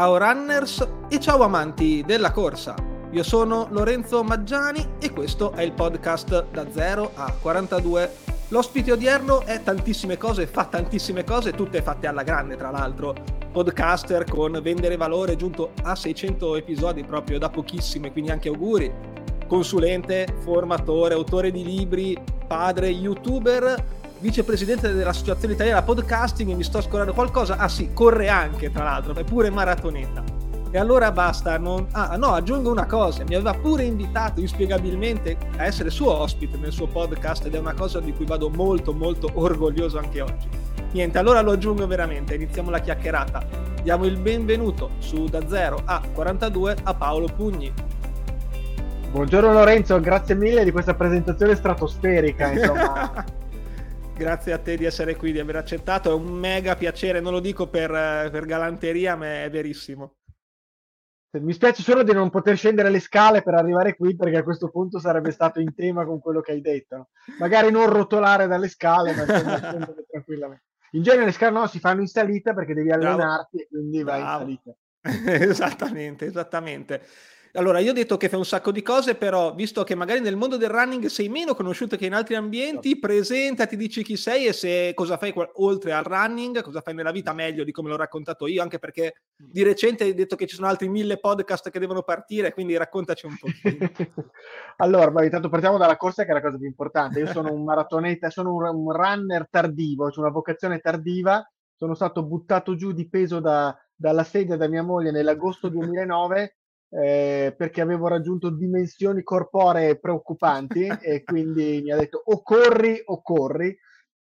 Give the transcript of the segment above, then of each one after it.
Ciao runners e ciao amanti della corsa. Io sono Lorenzo Maggiani e questo è il podcast da 0 a 42. L'ospite odierno è tantissime cose, fa tantissime cose, tutte fatte alla grande tra l'altro. Podcaster con vendere valore giunto a 600 episodi proprio da pochissime, quindi anche auguri. Consulente, formatore, autore di libri, padre, youtuber vicepresidente dell'Associazione Italiana Podcasting e mi sto scordando qualcosa. Ah sì, corre anche tra l'altro, è pure maratoneta. E allora basta, non... ah no, aggiungo una cosa, mi aveva pure invitato inspiegabilmente a essere suo ospite nel suo podcast ed è una cosa di cui vado molto molto orgoglioso anche oggi. Niente, allora lo aggiungo veramente, iniziamo la chiacchierata. Diamo il benvenuto su da 0 a 42 a Paolo Pugni. Buongiorno Lorenzo, grazie mille di questa presentazione stratosferica, insomma. Grazie a te di essere qui, di aver accettato, è un mega piacere, non lo dico per, per galanteria, ma è verissimo. Mi spiace solo di non poter scendere le scale per arrivare qui perché a questo punto sarebbe stato in tema con quello che hai detto. Magari non rotolare dalle scale, ma tranquillamente. In genere le scale no, si fanno in salita perché devi allenarti Bravo. e quindi vai Bravo. in salita. esattamente, esattamente. Allora, io ho detto che fai un sacco di cose, però visto che magari nel mondo del running sei meno conosciuto che in altri ambienti, certo. presentati, dici chi sei e se cosa fai oltre al running, cosa fai nella vita meglio di come l'ho raccontato io, anche perché mm. di recente hai detto che ci sono altri mille podcast che devono partire, quindi raccontaci un po'. allora, beh, intanto partiamo dalla corsa che è la cosa più importante. Io sono un maratoneta, sono un, un runner tardivo, ho cioè una vocazione tardiva, sono stato buttato giù di peso da, dalla sedia da mia moglie nell'agosto 2009 eh, perché avevo raggiunto dimensioni corporee preoccupanti e quindi mi ha detto o corri o corri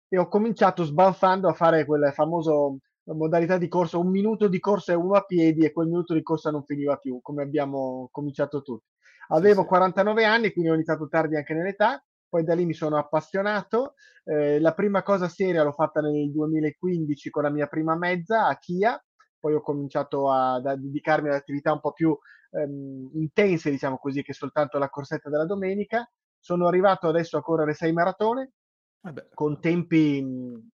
e ho cominciato sbanfando a fare quel famoso modalità di corsa, un minuto di corsa e uno a piedi e quel minuto di corsa non finiva più, come abbiamo cominciato tutti. Avevo 49 anni, quindi ho iniziato tardi anche nell'età, poi da lì mi sono appassionato. Eh, la prima cosa seria l'ho fatta nel 2015 con la mia prima mezza a Chia, poi ho cominciato a, a dedicarmi ad attività un po' più ehm, intense, diciamo così, che soltanto la corsetta della domenica. Sono arrivato adesso a correre sei maratone Vabbè. con tempi mh,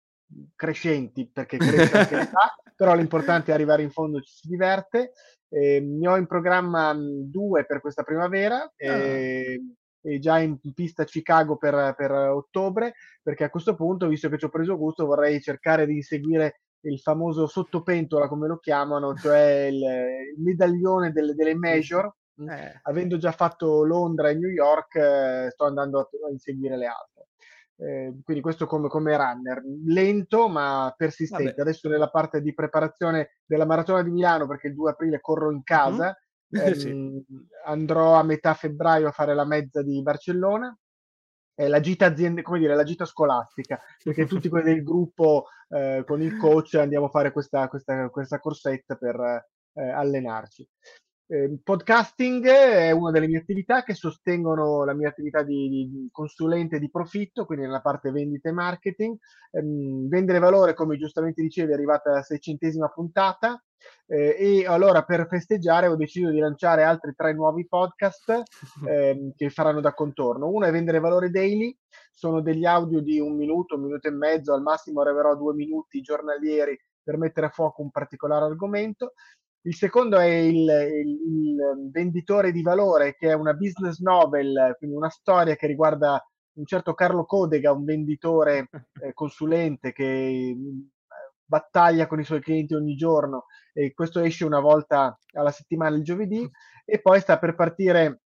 crescenti perché cresce anche l'età, però l'importante è arrivare in fondo, ci si diverte. Eh, ne ho in programma mh, due per questa primavera. Ah. Eh, e già in pista a Chicago per, per, ottobre, perché a questo punto, visto che ci ho preso gusto, vorrei cercare di inseguire il famoso sottopentola, come lo chiamano, cioè il, il medaglione delle, delle major. Eh. Avendo già fatto Londra e New York, eh, sto andando a, a, inseguire le altre. Eh, quindi questo come, come, runner, lento ma persistente. Vabbè. Adesso nella parte di preparazione della maratona di Milano, perché il 2 aprile corro in casa, mm-hmm. ehm, sì. andrò a metà febbraio a fare la mezza di Barcellona è la gita aziende, come dire, la gita scolastica, perché tutti quelli del gruppo eh, con il coach andiamo a fare questa, questa, questa corsetta per eh, allenarci. Eh, podcasting è una delle mie attività che sostengono la mia attività di, di consulente di profitto, quindi nella parte vendita e marketing. Ehm, vendere valore, come giustamente dicevi, è arrivata alla seicentesima puntata. Eh, e allora per festeggiare ho deciso di lanciare altri tre nuovi podcast eh, che faranno da contorno. Uno è Vendere Valore Daily, sono degli audio di un minuto, un minuto e mezzo, al massimo arriverò a due minuti giornalieri per mettere a fuoco un particolare argomento. Il secondo è il, il, il venditore di valore, che è una business novel, quindi una storia che riguarda un certo Carlo Codega, un venditore eh, consulente che battaglia con i suoi clienti ogni giorno e questo esce una volta alla settimana il giovedì e poi sta per partire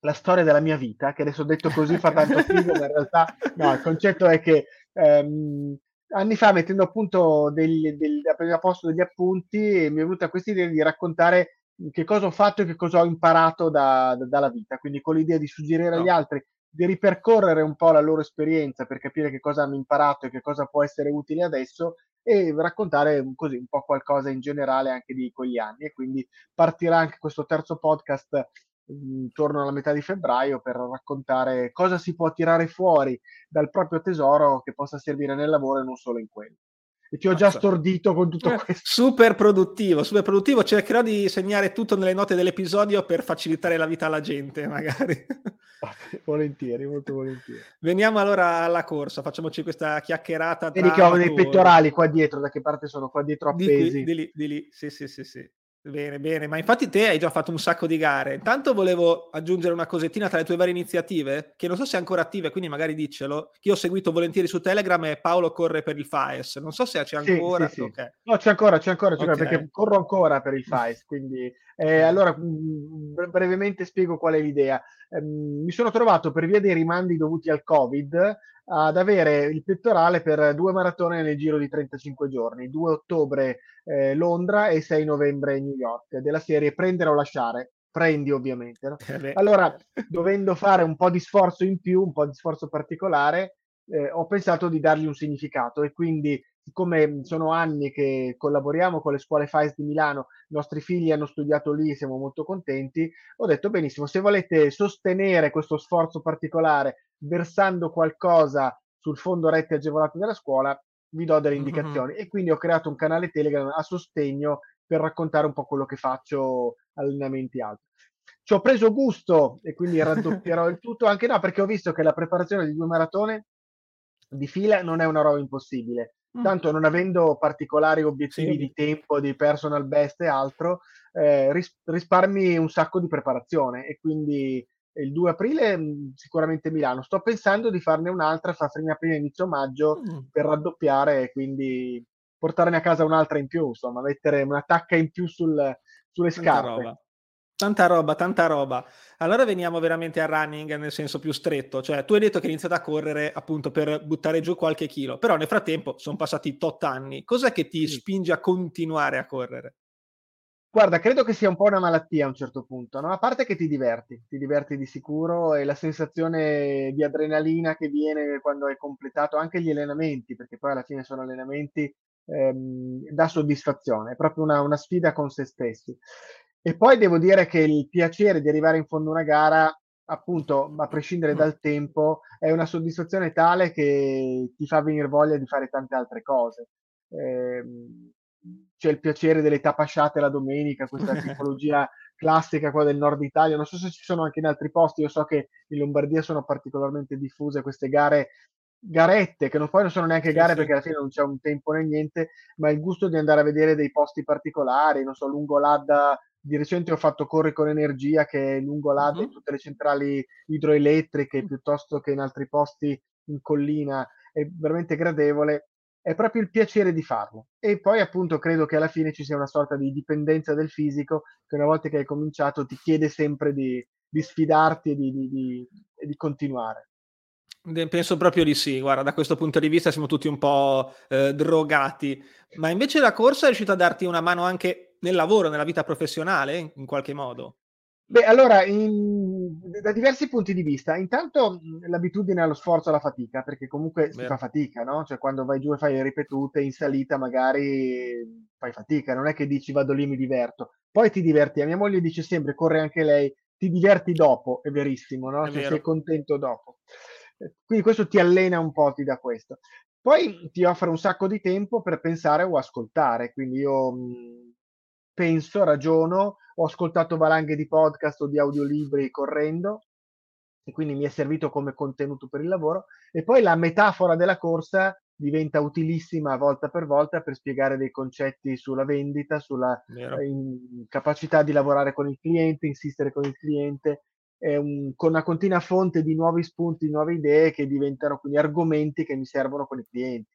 la storia della mia vita, che adesso detto così fa tanto figo, ma in realtà no, il concetto è che ehm, anni fa mettendo appunto a posto degli appunti mi è venuta questa idea di raccontare che cosa ho fatto e che cosa ho imparato da, da, dalla vita, quindi con l'idea di suggerire no. agli altri di ripercorrere un po' la loro esperienza per capire che cosa hanno imparato e che cosa può essere utile adesso e raccontare così un po' qualcosa in generale anche di quegli anni e quindi partirà anche questo terzo podcast intorno alla metà di febbraio per raccontare cosa si può tirare fuori dal proprio tesoro che possa servire nel lavoro e non solo in quello. E ti ho già stordito con tutto eh, questo. Super produttivo, super produttivo. Cercherò di segnare tutto nelle note dell'episodio per facilitare la vita alla gente, magari. volentieri, molto volentieri. Veniamo allora alla corsa, facciamoci questa chiacchierata. Vedi che ho dei pettorali qua dietro, da che parte sono? Qua dietro appesi. Di, qui, di lì, di lì, sì, sì, sì, sì. Bene, bene, ma infatti te hai già fatto un sacco di gare. Intanto volevo aggiungere una cosettina tra le tue varie iniziative, che non so se è ancora attive, quindi magari diccelo, che io ho seguito volentieri su Telegram e Paolo corre per il FAES. Non so se c'è ancora. Sì, sì, sì. Okay. No, c'è ancora, c'è ancora, c'è ancora okay. perché corro ancora per il FAES, quindi eh, allora mm, brevemente spiego qual è l'idea. Eh, mi sono trovato per via dei rimandi dovuti al Covid ad avere il pettorale per due maratone nel giro di 35 giorni, 2 ottobre eh, Londra e 6 novembre New York, della serie prendere o lasciare, prendi ovviamente. No? Eh allora, dovendo fare un po' di sforzo in più, un po' di sforzo particolare, eh, ho pensato di dargli un significato e quindi siccome sono anni che collaboriamo con le scuole FAIS di Milano, i nostri figli hanno studiato lì, siamo molto contenti, ho detto benissimo, se volete sostenere questo sforzo particolare versando qualcosa sul fondo rette agevolate della scuola, vi do delle indicazioni. Mm-hmm. E quindi ho creato un canale Telegram a sostegno per raccontare un po' quello che faccio, allenamenti e altro. Ci ho preso gusto e quindi raddoppierò il tutto, anche no, perché ho visto che la preparazione di due maratone di fila non è una roba impossibile. Tanto non avendo particolari obiettivi sì. di tempo, di personal best e altro, eh, ris- risparmi un sacco di preparazione e quindi il 2 aprile mm, sicuramente Milano. Sto pensando di farne un'altra fra fine aprile e inizio maggio mm. per raddoppiare e quindi portarne a casa un'altra in più, insomma, mettere una tacca in più sul, sulle Tanta scarpe. Roba. Tanta roba, tanta roba. Allora veniamo veramente al running nel senso più stretto, cioè tu hai detto che hai iniziato a correre appunto per buttare giù qualche chilo, però nel frattempo sono passati tot anni. Cos'è che ti spinge a continuare a correre? Guarda, credo che sia un po' una malattia a un certo punto, no? A parte che ti diverti, ti diverti di sicuro e la sensazione di adrenalina che viene quando hai completato anche gli allenamenti, perché poi alla fine sono allenamenti, ehm, dà soddisfazione, è proprio una, una sfida con se stessi. E poi devo dire che il piacere di arrivare in fondo a una gara, appunto, a prescindere dal tempo, è una soddisfazione tale che ti fa venire voglia di fare tante altre cose. Eh, c'è il piacere delle tapasciate la domenica, questa tipologia classica qua del nord Italia. Non so se ci sono anche in altri posti, io so che in Lombardia sono particolarmente diffuse queste gare garette, che non, poi non sono neanche gare sì, perché alla fine non c'è un tempo né niente, ma il gusto di andare a vedere dei posti particolari, non so, lungo l'Adda, di recente ho fatto Corri con Energia che è lungo l'Adda uh-huh. in tutte le centrali idroelettriche piuttosto che in altri posti in collina, è veramente gradevole è proprio il piacere di farlo. E poi appunto credo che alla fine ci sia una sorta di dipendenza del fisico che una volta che hai cominciato ti chiede sempre di, di sfidarti e di, di, di, continuare. Penso proprio di sì, guarda, da questo punto di vista siamo tutti un po' eh, drogati, ma invece la corsa è riuscita a darti una mano anche nel lavoro, nella vita professionale, in qualche modo? Beh, allora, in, da diversi punti di vista, intanto l'abitudine allo sforzo e alla fatica, perché comunque si fa fatica, no? Cioè quando vai giù e fai le ripetute, in salita magari fai fatica, non è che dici vado lì mi diverto, poi ti diverti. A mia moglie dice sempre, corre anche lei, ti diverti dopo, è verissimo, no? Cioè, sei contento dopo. Quindi questo ti allena un po', ti dà questo. Poi ti offre un sacco di tempo per pensare o ascoltare, quindi io penso, ragiono, ho ascoltato valanghe di podcast o di audiolibri correndo e quindi mi è servito come contenuto per il lavoro e poi la metafora della corsa diventa utilissima volta per volta per spiegare dei concetti sulla vendita, sulla eh, capacità di lavorare con il cliente, insistere con il cliente, un, con una continua fonte di nuovi spunti, nuove idee che diventano quindi argomenti che mi servono con i clienti.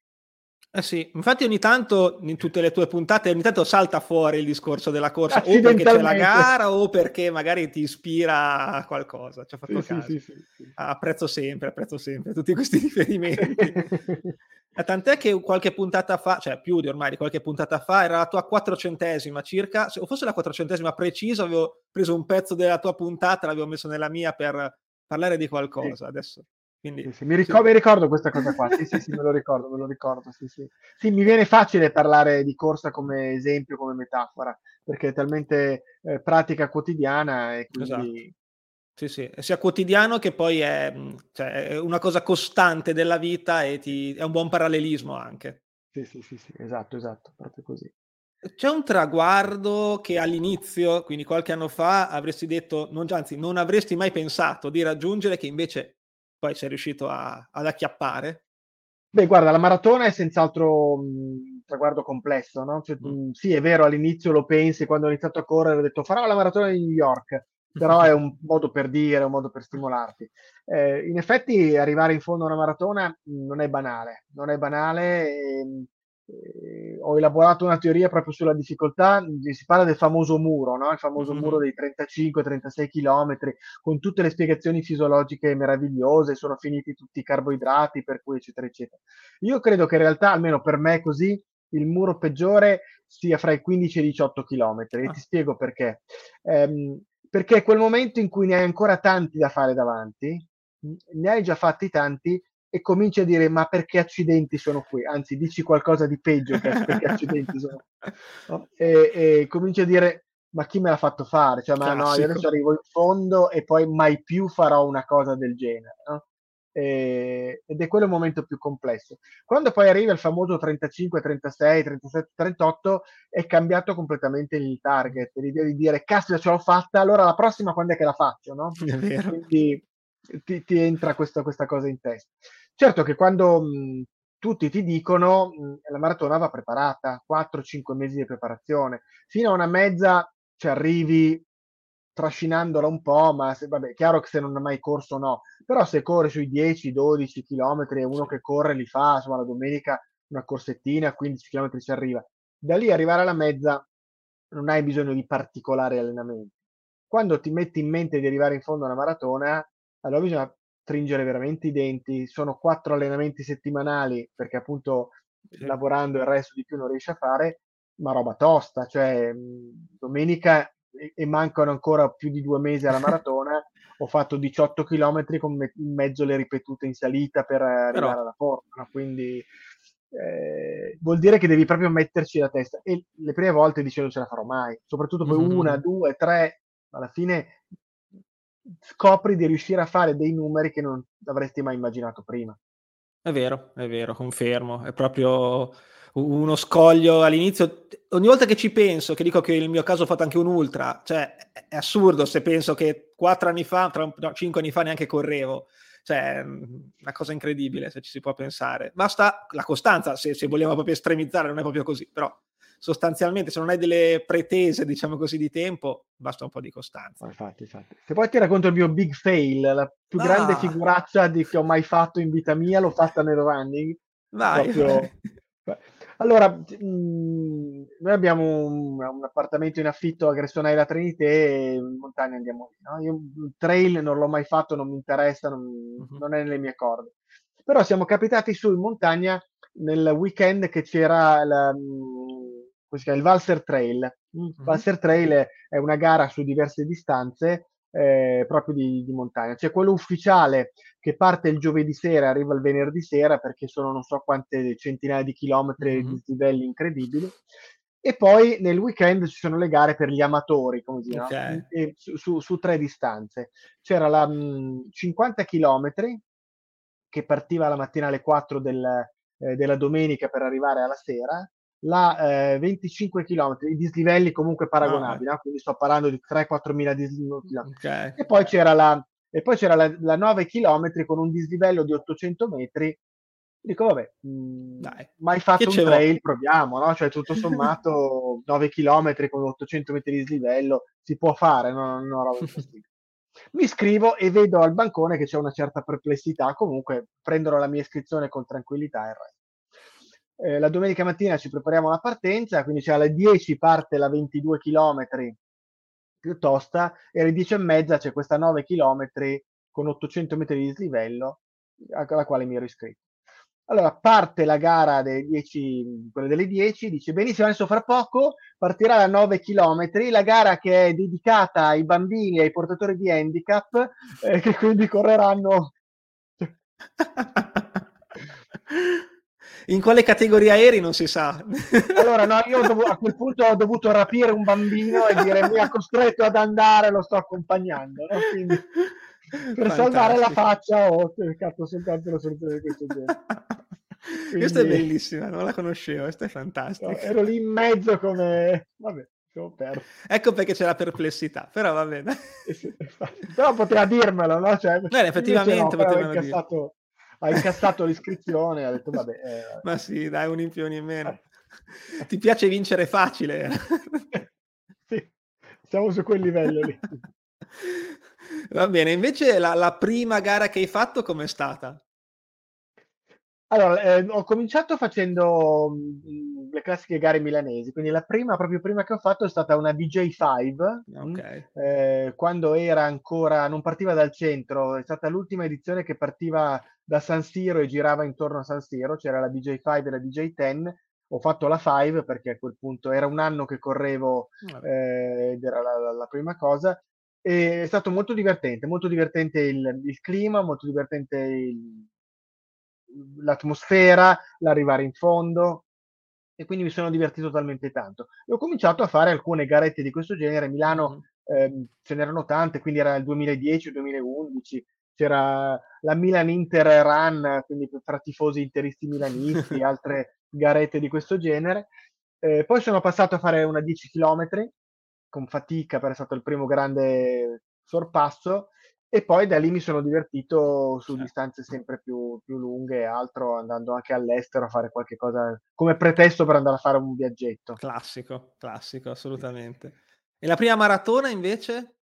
Eh sì, infatti ogni tanto in tutte le tue puntate ogni tanto salta fuori il discorso della corsa o perché c'è la gara o perché magari ti ispira a qualcosa. Ci ho fatto sì, caso. Sì, sì, apprezzo sempre, apprezzo sempre tutti questi riferimenti. Tant'è che qualche puntata fa, cioè più di ormai di qualche puntata fa, era la tua quattrocentesima circa, o forse la quattrocentesima precisa, avevo preso un pezzo della tua puntata, l'avevo messo nella mia per parlare di qualcosa. Adesso quindi, sì, sì. Mi, ricordo, sì. mi, ricordo, questa cosa qua, sì, sì, sì, me lo ricordo, me lo ricordo, sì, sì. Sì, mi viene facile parlare di corsa come esempio, come metafora, perché è talmente eh, pratica quotidiana e quindi... Esatto. Sì, sì, sia quotidiano che poi è, cioè, è una cosa costante della vita e ti, è un buon parallelismo anche. Sì, sì, sì, sì, esatto, esatto, proprio così. C'è un traguardo che all'inizio, quindi qualche anno fa, avresti detto, non, anzi, non avresti mai pensato di raggiungere, che invece poi sei riuscito a, ad acchiappare? Beh, guarda, la maratona è senz'altro mh, traguardo complesso, no? Cioè, mm. Sì, è vero, all'inizio lo pensi, quando ho iniziato a correre ho detto farò la maratona di New York, però è un modo per dire, un modo per stimolarti. Eh, in effetti arrivare in fondo a una maratona non è banale, non è banale. E, ehm, eh, ho elaborato una teoria proprio sulla difficoltà, si parla del famoso muro, no? il famoso mm-hmm. muro dei 35-36 km, con tutte le spiegazioni fisiologiche meravigliose, sono finiti tutti i carboidrati, per cui eccetera eccetera. Io credo che in realtà, almeno per me così, il muro peggiore sia fra i 15 e i 18 km, e ah. ti spiego perché. Um, perché è quel momento in cui ne hai ancora tanti da fare davanti, ne hai già fatti tanti e cominci a dire ma perché accidenti sono qui? Anzi, dici qualcosa di peggio che perché accidenti sono no? e, e cominci a dire ma chi me l'ha fatto fare? Cioè, ma no, io adesso arrivo in fondo e poi mai più farò una cosa del genere. No? E, ed è quello il momento più complesso. Quando poi arriva il famoso 35, 36, 37, 38, è cambiato completamente il target. L'idea di dire, caspita, ce l'ho fatta, allora la prossima quando è che la faccio? No? Quindi ti, ti entra questo, questa cosa in testa. Certo che quando mh, tutti ti dicono mh, la maratona va preparata, 4-5 mesi di preparazione, fino a una mezza ci arrivi trascinandola un po', ma se, vabbè, chiaro che se non ha mai corso no, però se corre sui 10-12 km e uno che corre li fa, insomma la domenica una corsettina, 15 km ci arriva. Da lì arrivare alla mezza non hai bisogno di particolari allenamenti. Quando ti metti in mente di arrivare in fondo a una maratona, allora bisogna stringere veramente i denti. Sono quattro allenamenti settimanali perché appunto sì. lavorando il resto di più non riesci a fare, ma roba tosta. Cioè, domenica e, e mancano ancora più di due mesi alla maratona. ho fatto 18 km con me- in mezzo le ripetute in salita per arrivare Però... alla forma. Quindi eh, vuol dire che devi proprio metterci la testa. E le prime volte dicevo non ce la farò mai, soprattutto poi mm-hmm. una, due, tre. Alla fine scopri di riuscire a fare dei numeri che non avresti mai immaginato prima. È vero, è vero, confermo. È proprio uno scoglio all'inizio. Ogni volta che ci penso, che dico che il mio caso ho fatto anche un ultra, cioè è assurdo se penso che quattro anni fa, tra, no, cinque anni fa neanche correvo. Cioè, una cosa incredibile se ci si può pensare. Basta la costanza, se, se vogliamo proprio estremizzare, non è proprio così, però sostanzialmente se non hai delle pretese, diciamo così, di tempo, basta un po' di costanza. Infatti, infatti. Se poi ti racconto il mio big fail, la più ah. grande figuraccia di, che ho mai fatto in vita mia, l'ho fatta nel running. Vai, proprio... Allora, mh, noi abbiamo un, un, appartamento in affitto a Gressonella Trinité e in montagna andiamo lì. No? Io trail non l'ho mai fatto, non mi interessa, non, uh-huh. non è nelle mie corde. Però siamo capitati su in montagna nel weekend che c'era la, il Valser Trail. Il mm-hmm. Valser Trail è una gara su diverse distanze eh, proprio di, di, montagna. C'è quello ufficiale che parte il giovedì sera e arriva il venerdì sera perché sono non so quante centinaia di chilometri mm-hmm. di livelli incredibili. E poi nel weekend ci sono le gare per gli amatori, come si okay. no? su, su, su, tre distanze. C'era la mh, 50 km che partiva la mattina alle 4 del, eh, della domenica per arrivare alla sera, la eh, 25 km, i dislivelli comunque paragonabili, ah, no? quindi sto parlando di 3-4 mila dislivelli. Okay. E poi c'era, la, e poi c'era la, la 9 km con un dislivello di 800 metri. Dico, vabbè, mh, mm, Dai. mai fatto un trail, proviamo, no? Cioè, tutto sommato 9 km con 800 metri di dislivello si può fare, no? non ho Mi iscrivo e vedo al bancone che c'è una certa perplessità, comunque prenderò la mia iscrizione con tranquillità e il resto eh, la domenica mattina ci prepariamo alla partenza, quindi cioè alle 10 parte la 22 km più tosta e alle 10 e mezza c'è questa 9 km con 800 metri di dislivello alla quale mi ero iscritto. Allora parte la gara delle 10, quelle delle 10, dice benissimo, adesso fra poco partirà la 9 km, la gara che è dedicata ai bambini e ai portatori di handicap, eh, che quindi correranno... In quale categoria eri non si sa. Allora, no, io dovuto, a quel punto ho dovuto rapire un bambino e dire mi ha costretto ad andare, lo sto accompagnando. No? Quindi, per Fantastico. salvare la faccia ho cercato soltanto una soluzione di questo genere. Quindi, questa è bellissima, non la conoscevo, questa è fantastica. No, ero lì in mezzo come... Vabbè, Ecco perché c'è la perplessità, però va bene. però poteva dirmelo, no? Cioè, Bene, effettivamente no, poteva incassato, ha incassato l'iscrizione ha detto vabbè... Eh, Ma sì, dai, un in più in meno. Ti piace vincere facile. sì, siamo su quel livello lì. Va bene, invece la, la prima gara che hai fatto com'è stata? Allora, eh, ho cominciato facendo mh, mm, le classiche gare milanesi, quindi la prima, proprio prima che ho fatto è stata una DJ5, okay. eh, quando era ancora, non partiva dal centro, è stata l'ultima edizione che partiva da San Siro e girava intorno a San Siro, c'era la DJ5 e la DJ10, ho fatto la 5 perché a quel punto era un anno che correvo eh, ed era la, la, la prima cosa, e è stato molto divertente, molto divertente il, il clima, molto divertente il, l'atmosfera, l'arrivare in fondo. E quindi mi sono divertito talmente tanto. E ho cominciato a fare alcune garette di questo genere. Milano eh, ce n'erano tante, quindi era il 2010-2011, c'era la Milan Inter Run, quindi fra tifosi interisti milanisti, altre garette di questo genere. Eh, poi sono passato a fare una 10 km con fatica, perché è stato il primo grande sorpasso e poi da lì mi sono divertito su distanze sempre più, più, lunghe e altro, andando anche all'estero a fare qualche cosa come pretesto per andare a fare un viaggetto. Classico, classico, assolutamente. E la prima maratona invece?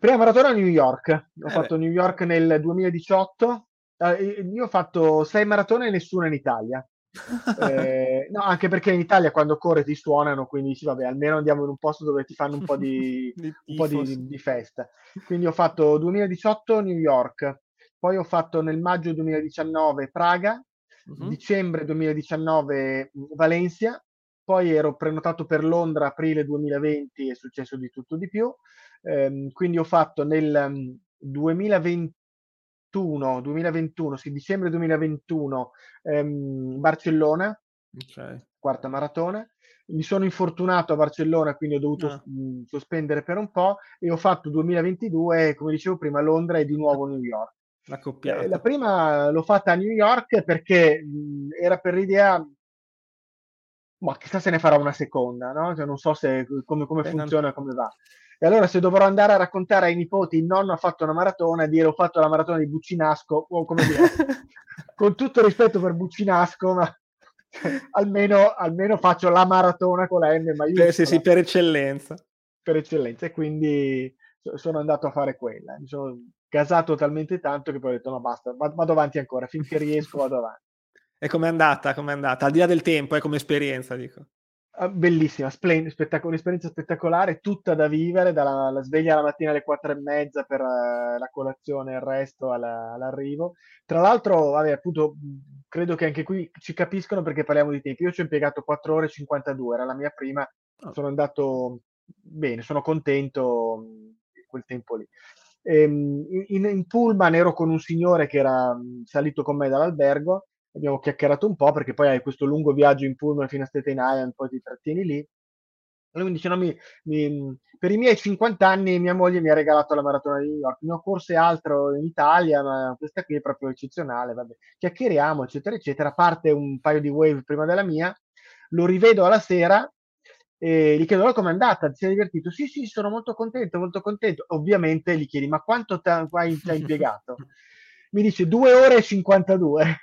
Prima maratona a New York. Ho eh fatto beh. New York nel 2018. Eh, io ho fatto sei maratone e nessuna in Italia eh, no, anche perché in Italia quando corre ti suonano, quindi dici vabbè, almeno andiamo in un posto dove ti fanno un po' di, un po di, di festa. Quindi ho fatto 2018 New York, poi ho fatto nel maggio 2019 Praga, uh-huh. dicembre 2019 Valencia, poi ero prenotato per Londra aprile 2020, è successo di tutto di più, eh, quindi ho fatto nel 2020 2021, 2021, sì, dicembre 2021, ehm, Barcellona, okay. quarta maratona. Mi sono infortunato a Barcellona, quindi ho dovuto ah. mh, sospendere per un po' e ho fatto 2022, come dicevo prima, Londra e di nuovo New York. La, eh, la prima l'ho fatta a New York perché mh, era per l'idea ma chissà se ne farà una seconda, no? Cioè, non so se, come, come funziona, come va. E allora se dovrò andare a raccontare ai nipoti il nonno ha fatto una maratona e dire ho fatto la maratona di Buccinasco, o come dire, con tutto rispetto per Buccinasco, ma almeno, almeno, faccio la maratona con la M maiuscola. Sì, sì, per eccellenza. Per eccellenza, e quindi sono andato a fare quella. Mi sono gasato talmente tanto che poi ho detto no basta, vado avanti ancora, finché riesco vado avanti. E com'è andata? Com'è andata? Al di là del tempo, è come esperienza, dico. Ah, bellissima, splendida, spettac- un'esperienza spettacolare, tutta da vivere, dalla sveglia la mattina alle quattro e mezza per uh, la colazione e il resto alla, all'arrivo. Tra l'altro, vabbè, appunto, credo che anche qui ci capiscono perché parliamo di tempi. Io ci ho impiegato 4 ore e 52, era la mia prima, oh. sono andato bene, sono contento di quel tempo lì. Ehm, in, in pullman ero con un signore che era salito con me dall'albergo abbiamo chiacchierato un po' perché poi hai questo lungo viaggio in pullman fino a Staten Island, poi ti trattieni lì. Lui mi dice, no, mi, mi, per i miei 50 anni mia moglie mi ha regalato la maratona di New York, ne ho corse altro in Italia, ma questa qui è proprio eccezionale, vabbè. Chiacchieriamo, eccetera, eccetera. Parte un paio di wave prima della mia, lo rivedo alla sera e gli chiedo come è andata, ti sei divertito? Sì, sì, sono molto contento, molto contento. Ovviamente gli chiedi, ma quanto tempo hai impiegato? mi dice 2 ore e 52.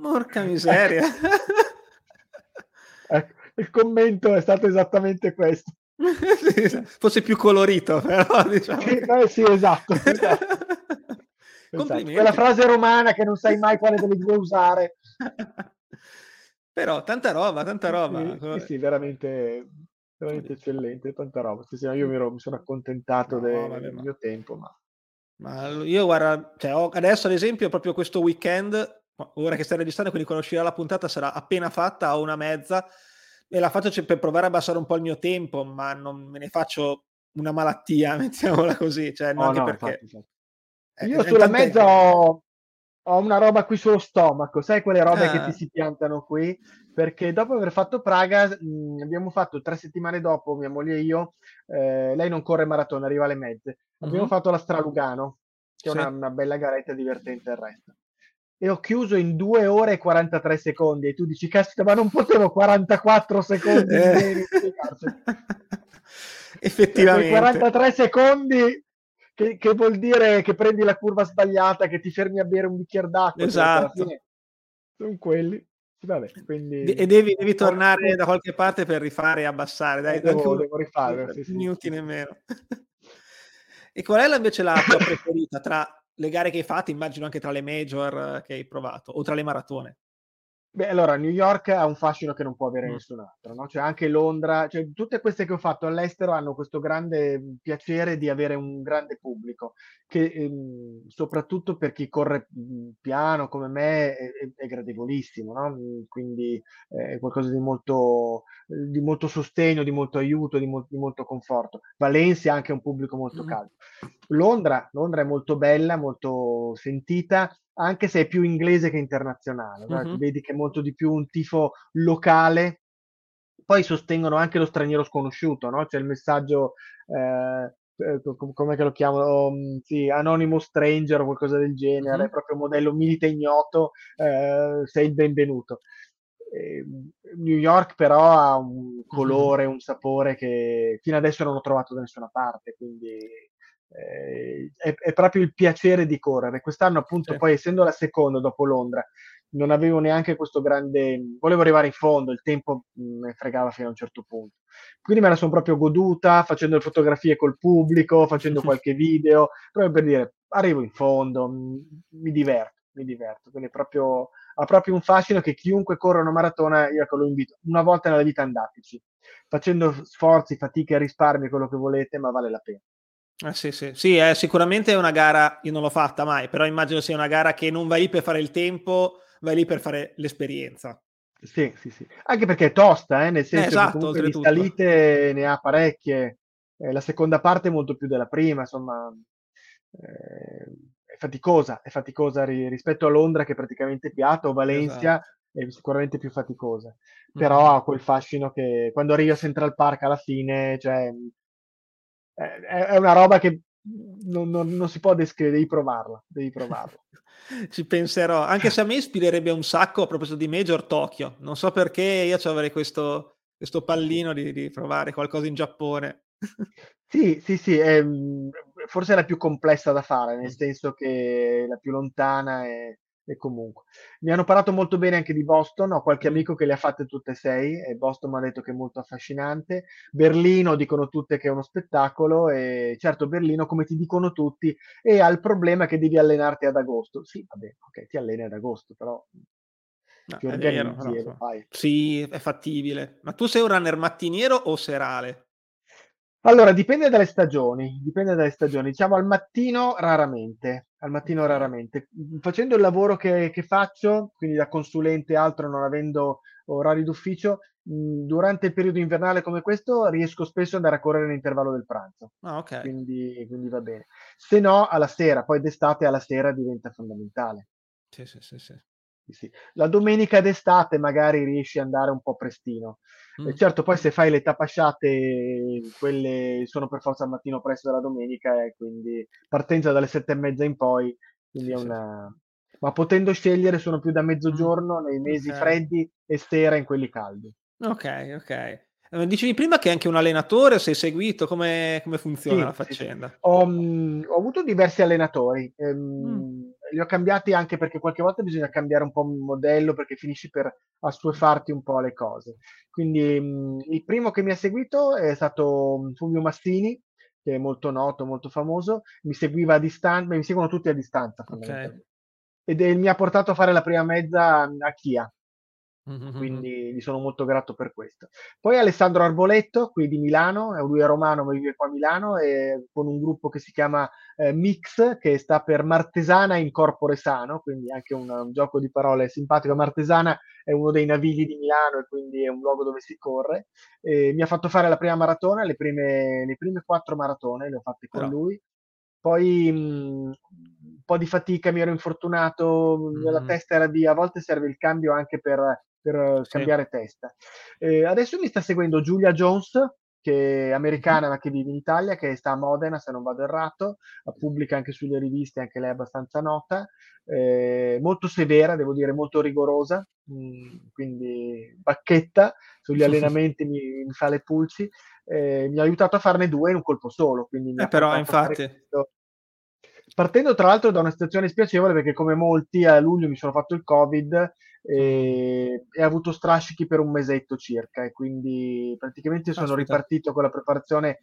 Porca miseria. ecco, il commento è stato esattamente questo. sì, fosse più colorito, però diciamo. Sì, eh, sì esatto. esatto. esatto. Quella frase romana che non sai mai quale delle due usare. Però tanta roba, tanta roba. Sì, sì, veramente, veramente eccellente, tanta roba. Sì, io mi, ero, mi, sono accontentato no, del, vabbè, ma... mio tempo, ma... ma... io guarda, cioè, ho, adesso ad esempio proprio questo weekend ora che stai registrando, quindi quando uscirà la puntata sarà appena fatta a una mezza e la faccio per provare a abbassare un po' il mio tempo, ma non me ne faccio una malattia, mettiamola così, cioè, anche no, perché... Eh, Io sulla mezza ho, ho, una roba qui sullo stomaco, sai quelle robe ah. che ti si piantano qui? Perché dopo aver fatto Praga, mh, abbiamo fatto tre settimane dopo, mia moglie e io, eh, lei non corre maratona, arriva alle mezze, abbiamo uh-huh. fatto la Stralugano, che sì. è una, una bella garetta divertente il resto e ho chiuso in 2 ore e 43 secondi. E tu dici caspita ma non potevo 44 secondi eh. effettivamente. 43 secondi che, che, vuol dire che prendi la curva sbagliata che ti fermi a bere un bicchiere d'acqua esatto. sono quelli. Vabbè, quindi... E devi, devi tornare da qualche parte per rifare e abbassare, dai, eh, devo, devo rifare, sì, minuti sì. nemmeno. e qual è la, invece la tua preferita tra le gare che hai fatto, immagino anche tra le major che hai provato, o tra le maratone? Beh, allora, New York ha un fascino che non può avere mm. nessun altro, no? Cioè, anche Londra, cioè, tutte queste che ho fatto all'estero hanno questo grande piacere di avere un grande pubblico, che ehm, soprattutto per chi corre mhmm, piano come me è, è, gradevolissimo, no? Mhmm, quindi è qualcosa di molto, di molto sostegno, di molto aiuto, di, mo- di molto conforto. Valencia ha anche un pubblico molto mm. caldo. Londra, Londra è molto bella, molto sentita, anche se è più inglese che internazionale. Mm-hmm. Vedi che è molto di più un tifo locale. Poi sostengono anche lo straniero sconosciuto, no? C'è il messaggio, eh, eh come lo chiamano? Um, sì, Anonymous Stranger o qualcosa del genere, mm-hmm. proprio modello milite ignoto, eh, sei il benvenuto. Eh, New York però ha un colore, un sapore che fino adesso non ho trovato da nessuna parte, quindi eh, è, è, proprio il piacere di correre. Quest'anno, appunto, sì. poi essendo la seconda dopo Londra, non avevo neanche questo grande. Volevo arrivare in fondo, il tempo mi fregava fino a un certo punto. Quindi me la sono proprio goduta facendo le fotografie col pubblico, facendo qualche video, proprio per dire arrivo in fondo, mi diverto, mi diverto. Quindi proprio, ha proprio un fascino che chiunque corre una maratona, io ecco, lo invito una volta nella vita andateci, facendo sforzi, fatiche, risparmi, quello che volete, ma vale la pena. Eh sì, sì, sì è sicuramente una gara, io non l'ho fatta mai, però immagino sia una gara che non vai lì per fare il tempo, vai lì per fare l'esperienza. Sì, sì, sì. Anche perché è tosta, eh, nel senso eh, esatto, che di salite ne ha parecchie. Eh, la seconda parte è molto più della prima, insomma, eh, è faticosa, è faticosa ri- rispetto a Londra che è praticamente piatto, o Valencia esatto. è sicuramente più faticosa. Però mm-hmm. ha quel fascino che quando arrivi a Central Park alla fine, cioè, è, è una roba che non, non, non, si può descrivere, devi provarla, devi provarla. Ci penserò, anche se a me ispirerebbe un sacco a proposito di Major Tokyo. Non so perché io avrei questo, questo pallino di, di, provare qualcosa in Giappone. sì, sì, sì, è, forse è la più complessa da fare, nel senso che è la più lontana e e comunque. Mi hanno parlato molto bene anche di Boston, ho qualche amico che le ha fatte tutte e sei e Boston mi ha detto che è molto affascinante. Berlino dicono tutte che è uno spettacolo e certo Berlino come ti dicono tutti e ha il problema che devi allenarti ad agosto. Sì, va bene, ok, ti alleni ad agosto, però no, ti organizzi vero, fai. Sì, è fattibile. Ma tu sei un runner mattiniero o serale? Allora, dipende dalle stagioni, dipende dalle stagioni. Diciamo al mattino raramente, al mattino raramente. Facendo il lavoro che, che faccio, quindi da consulente e altro, non avendo orari d'ufficio, durante il periodo invernale come questo riesco spesso ad andare a correre all'intervallo del pranzo. Ah, ok. Quindi, quindi va bene. Se no, alla sera, poi d'estate alla sera diventa fondamentale. Sì, sì, sì, sì sì. La domenica d'estate magari riesci ad andare un po' prestino. Mm. E certo, poi se fai le tapasciate, quelle sono per forza al mattino presto della domenica, e quindi partenza dalle sette e mezza in poi, quindi sì, è una... Sì. Ma potendo scegliere sono più da mezzogiorno mm. nei mesi okay. freddi e sera in quelli caldi. Ok, ok. Eh, dicevi prima che è anche un allenatore, sei seguito, come, come funziona sì, la faccenda? Sì, sì. Ho, um, ho, avuto diversi allenatori, um, mm. li ho cambiati anche perché qualche volta bisogna cambiare un po' il modello perché finisci per assuefarti un po' le cose. Quindi um, il primo che mi ha seguito è stato Fulvio Mastini, che è molto noto, molto famoso, mi seguiva a distanza, mi seguono tutti a distanza okay. ed è, mi ha portato a fare la prima mezza a Chia quindi gli sono molto grato per questo. Poi Alessandro Arboletto, qui di Milano, lui è romano ma vive qua a Milano, e con un gruppo che si chiama eh, Mix, che sta per Martesana in Corpore Sano, quindi anche un, un, gioco di parole simpatico. Martesana è uno dei navigli di Milano e quindi è un luogo dove si corre. E mi ha fatto fare la prima maratona, le prime, le prime quattro maratone le ho fatte con Però. lui. Poi mh, un po' di fatica, mi ero infortunato, mm. la testa era via, a volte serve il cambio anche per per sì. cambiare testa. Eh, adesso mi sta seguendo Giulia Jones, che è americana ma che vive in Italia, che sta a Modena se non vado errato, pubblica anche sulle riviste, anche lei è abbastanza nota, eh, molto severa, devo dire, molto rigorosa, mh, mm, quindi bacchetta sugli allenamenti mi, mi, fa le pulci, eh, mi ha aiutato a farne due in un colpo solo, quindi mi eh, però infatti... Partendo tra l'altro da una situazione spiacevole perché come molti a luglio mi sono fatto il Covid e, e ho avuto strascichi per un mesetto circa e quindi praticamente sono Aspetta. ripartito con la preparazione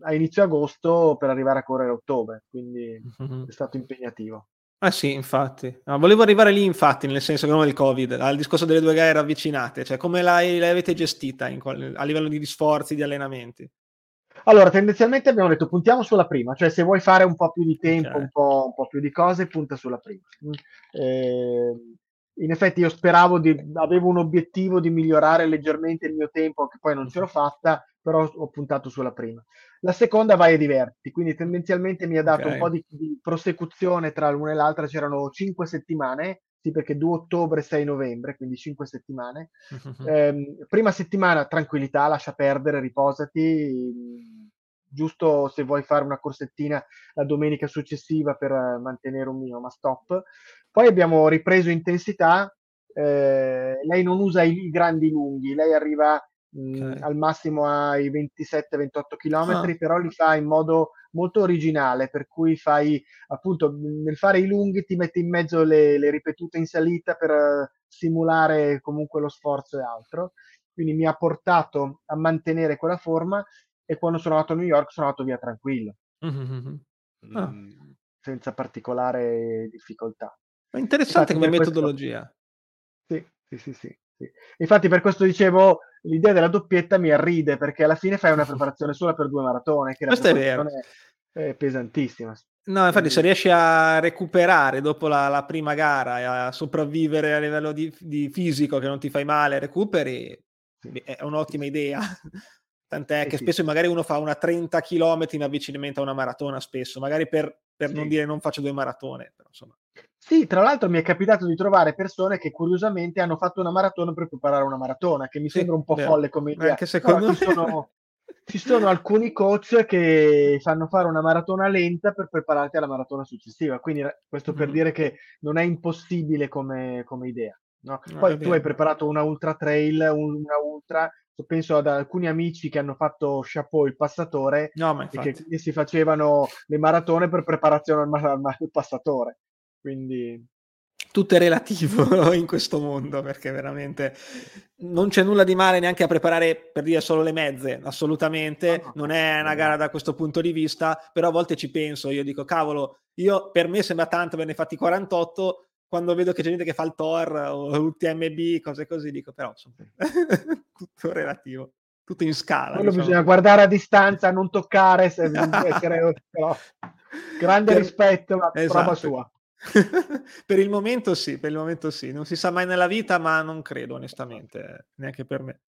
a inizio agosto per arrivare a correre a ottobre, quindi Mhm. è stato impegnativo. Ah sì, infatti. No, volevo arrivare lì, infatti, nel senso che non del Covid, al discorso delle due gare ravvicinate, cioè come l'hai, l'avete gestita qual- a livello di sforzi, di allenamenti? Allora, tendenzialmente abbiamo detto puntiamo sulla prima, cioè se vuoi fare un po' più di tempo, Ok. un po', un po' più di cose, punta sulla prima. Eh, in effetti io speravo di, avevo un obiettivo di migliorare leggermente il mio tempo, che poi non ce l'ho fatta, però ho puntato sulla prima. La seconda vai e diverti, quindi tendenzialmente mi ha dato Ok. un po' di, di prosecuzione tra l'una e l'altra, c'erano cinque settimane, sì perché 2 ottobre e 6 novembre, quindi cinque settimane. Mhm. Ehm, prima settimana tranquillità, lascia perdere, riposati, giusto se vuoi fare una corsettina la domenica successiva per eh, mantenere un minimo, ma stop. Poi abbiamo ripreso intensità, eh, lei non usa i, i grandi lunghi, lei arriva mh, Ok. al massimo ai 27-28 km, Ah. però li fa in modo molto originale, per cui fai appunto mh, nel fare i lunghi ti metti in mezzo le, le ripetute in salita per eh, simulare comunque lo sforzo e altro. Quindi mi ha portato a mantenere quella forma e quando sono andato a New York sono andato via tranquillo, Mhm. Ah. mm, senza particolare difficoltà. È interessante Infatti come per questo- metodologia. Sì, sì, sì, sì, sì. Infatti per questo dicevo, l'idea della doppietta mi arride perché alla fine fai una preparazione sola per due maratone, che la Questo è vero. è pesantissima. No, infatti, Quindi- se riesci a recuperare dopo la, la prima gara e a sopravvivere a livello di, di fisico, che non ti fai male, recuperi, Sì. è un'ottima idea. Tant'è Sì, che sì. spesso magari uno fa una 30 km in avvicinamento a una maratona, spesso, magari per, per non dire non faccio due maratone, però insomma. Sì, tra l'altro mi è capitato di trovare persone che curiosamente hanno fatto una maratona per preparare una maratona, che mi Sì, sembra un po' vero. folle come idea. Anche secondo Però ci me. sono, ci sono alcuni coach che fanno fare una maratona lenta per prepararti alla maratona successiva. Quindi eh, questo per Mhm. dire che non è impossibile come, come idea. no? Poi è tu hai preparato una ultra trail, un- una ultra, penso ad alcuni amici che hanno fatto chapeau il passatore No, ma e che quindi si facevano le maratone per preparazione al, ma- al passatore. Quindi tutto è relativo in questo mondo perché veramente non c'è nulla di male neanche a preparare per dire solo le mezze, assolutamente, No, no, non è una no. gara da questo punto di vista, però a volte ci penso, io dico cavolo, io per me sembra tanto averne fatti 48 quando vedo che c'è gente che fa il Tor o l'UTMB, cose così, dico però insomma, tutto relativo, tutto in scala. quello diciamo. bisogna guardare a distanza, non toccare, se- essere, però, grande Per- rispetto, ma roba Esatto. sua. per il momento sì, per il momento sì, non si sa mai nella vita, ma non credo onestamente, neanche per me.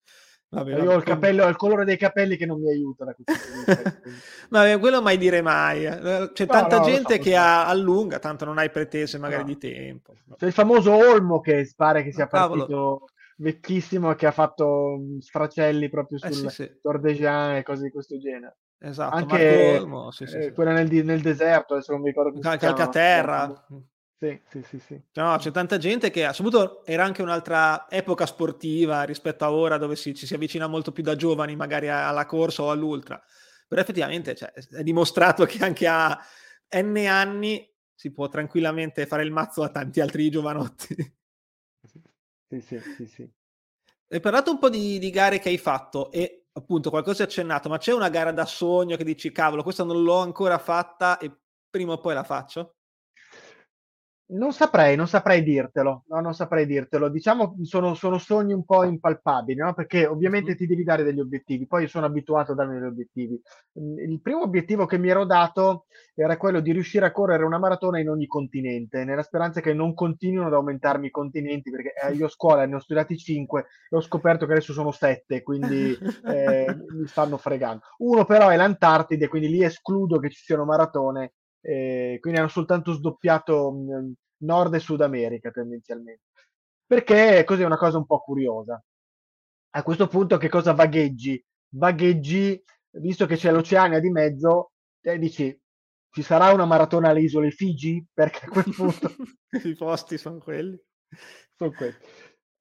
Vabbè, Io vabbè, ho il capello, il colore dei capelli che non mi aiuta da Vabbè, quello mai dire mai. Eh, C'è No, tanta no, gente so, che so. allunga, tanto non hai pretese magari No. di tempo. C'è il famoso Olmo che pare che sia Ah, cavolo. partito vecchissimo e che ha fatto mm, sfracelli proprio Eh, sul sì, sì. Jean e cose di questo genere. Esatto, Anche Olmo, sì, sì, eh, sì. quella nel, nel deserto, adesso non mi ricordo come Cal-. Calcaterra. Sì, sì, sì, sì. No, c'è tanta gente che, soprattutto era anche un'altra epoca sportiva rispetto a ora dove si- ci si avvicina molto più da giovani magari alla corsa o all'ultra. Però effettivamente cioè, è dimostrato che anche a N anni si può tranquillamente fare il mazzo a tanti altri giovanotti. Sì, sì, sì, sì. Hai parlato un po' di, di gare che hai fatto e appunto qualcosa accennato, ma c'è una gara da sogno che dici cavolo, questa non l'ho ancora fatta e prima o poi la faccio? Non saprei, non saprei dirtelo, no, non saprei dirtelo. Diciamo, sono, sono sogni un po' impalpabili, no? Perché ovviamente ti devi dare degli obiettivi, poi io sono abituato a darmi degli obiettivi. Il primo obiettivo che mi ero dato era quello di riuscire a correre una maratona in ogni continente, nella speranza che non continuino ad aumentarmi i continenti, perché eh, io a scuola ne ho studiati 5 e ho scoperto che adesso sono 7, quindi eh, mi stanno fregando. Uno però è l'Antartide, quindi lì escludo che ci siano maratone eh, quindi hanno soltanto sdoppiato mh, Nord e Sud America tendenzialmente. Perché così è una cosa un po' curiosa. A questo punto che cosa vagheggi? Vagheggi, visto che c'è l'Oceania di mezzo, te dici ci sarà una maratona alle isole Figi? Perché a quel punto I posti sono quelli. sono questi.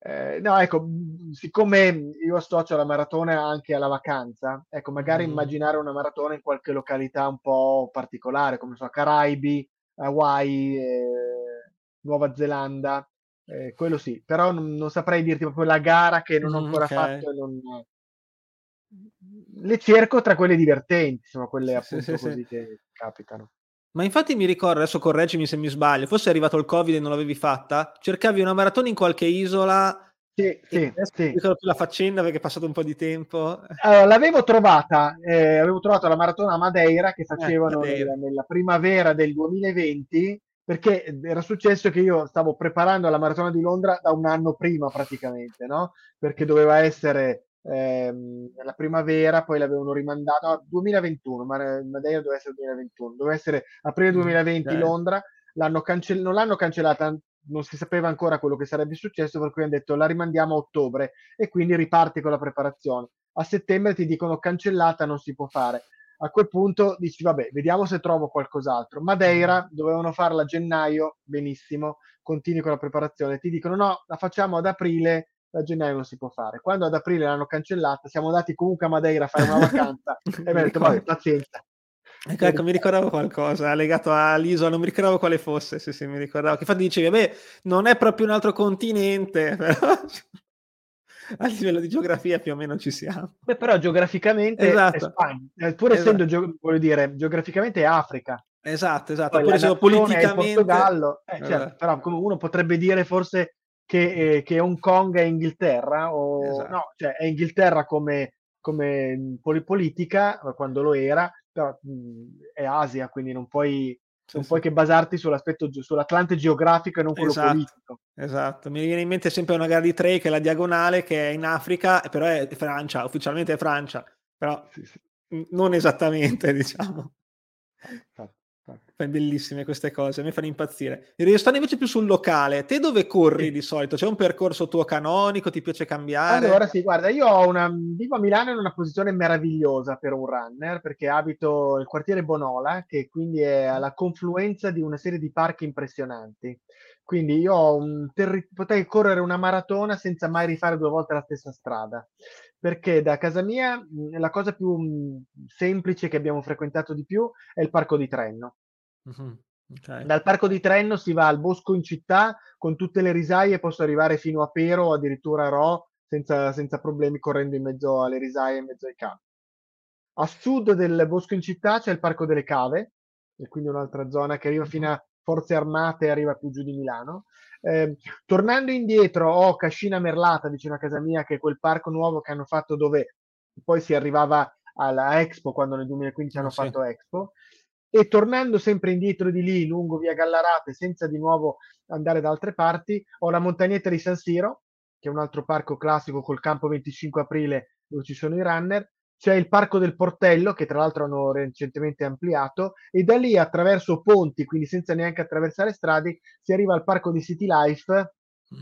Eh, no, ecco, mh, siccome io associo la maratona anche alla vacanza, ecco, magari Mhm. immaginare una maratona in qualche località un po' particolare, come so, Caraibi, Hawaii, eh, Nuova Zelanda, eh, quello sì, però non, non, saprei dirti proprio la gara che non ho ancora okay. fatto non... Le cerco tra quelle divertenti, insomma, quelle appunto sì, sì, così sì. che capitano. Ma infatti mi ricordo, adesso correggimi se mi sbaglio, forse è arrivato il Covid e non l'avevi fatta, cercavi una maratona in qualche isola sì, sì, sì. più la faccenda perché è passato un po' di tempo. Allora, l'avevo trovata, eh, avevo trovato la maratona Madeira che eh, facevano eh, nella, nella, primavera del 2020 perché era successo che io stavo preparando la maratona di Londra da un anno prima praticamente, no? Perché doveva essere ehm, la primavera, poi l'avevano rimandata, no, 2021, Madeira doveva essere 2021, doveva essere aprile 2020 okay. Londra, l'hanno cancell- non l'hanno cancellata non si sapeva ancora quello che sarebbe successo, per cui hanno detto la rimandiamo a ottobre e quindi riparti con la preparazione. A settembre ti dicono cancellata, non si può fare. A quel punto dici, vabbè, vediamo se trovo qualcos'altro. Madeira dovevano farla a gennaio, benissimo, continui con la preparazione. Ti dicono no, la facciamo ad aprile, a gennaio non si può fare. Quando ad aprile l'hanno cancellata, siamo andati comunque a Madeira a fare una vacanza e mi ha detto, vabbè, pazienza, Ecco, ecco, mi ricordavo qualcosa legato all'isola, non mi ricordavo quale fosse, sì, sì, mi ricordavo. Che infatti dicevi, beh, non è proprio un altro continente, però a livello di geografia più o meno ci siamo. Beh, però geograficamente esatto. è Spagna, eh, pur esatto. essendo, geo- voglio dire, geograficamente è Africa. Esatto, esatto, Poi pur essendo politicamente... Portogallo, eh, certo, esatto. però uno potrebbe dire forse che, eh, che Hong Kong è Inghilterra, o esatto. no, cioè è Inghilterra come, come politica, quando lo era, però mh, è Asia, quindi non puoi, sì, non sì. puoi che basarti sull'aspetto, sull'Atlante geografico e non quello esatto, politico. Esatto, mi viene in mente sempre una gara di tre che è la diagonale, che è in Africa, però è Francia, ufficialmente è Francia, però sì, non esattamente, diciamo. Esatto. Fai bellissime queste cose, mi fanno impazzire. Restando invece più sul locale, te dove corri sì. di solito? C'è un percorso tuo canonico? Ti piace cambiare? Allora, sì, guarda, io ho una, vivo a Milano in una posizione meravigliosa per un runner perché abito nel quartiere Bonola, che quindi è alla confluenza di una serie di parchi impressionanti. Quindi io ho un terri- potrei correre una maratona senza mai rifare due volte la stessa strada perché da casa mia la cosa più semplice che abbiamo frequentato di più è il parco di Trenno. Mm-hmm. Okay. Dal parco di Trenno si va al bosco in città con tutte le risaie, posso arrivare fino a Pero o addirittura a Ro senza, senza problemi correndo in mezzo alle risaie, in mezzo ai campi. A sud del bosco in città c'è il parco delle cave, e quindi un'altra zona che arriva fino a Forze Armate e arriva più giù di Milano. Eh, tornando indietro ho Cascina Merlata vicino a casa mia, che è quel parco nuovo che hanno fatto dove poi si arrivava alla Expo, quando nel 2015 hanno sì. fatto Expo. E tornando sempre indietro di lì, lungo via Gallarate, senza di nuovo andare da altre parti, ho la montagnetta di San Siro, che è un altro parco classico col campo 25 aprile dove ci sono i runner. C'è il parco del Portello, che tra l'altro hanno recentemente ampliato, e da lì attraverso ponti, quindi senza neanche attraversare strade, si arriva al parco di City Life, mm.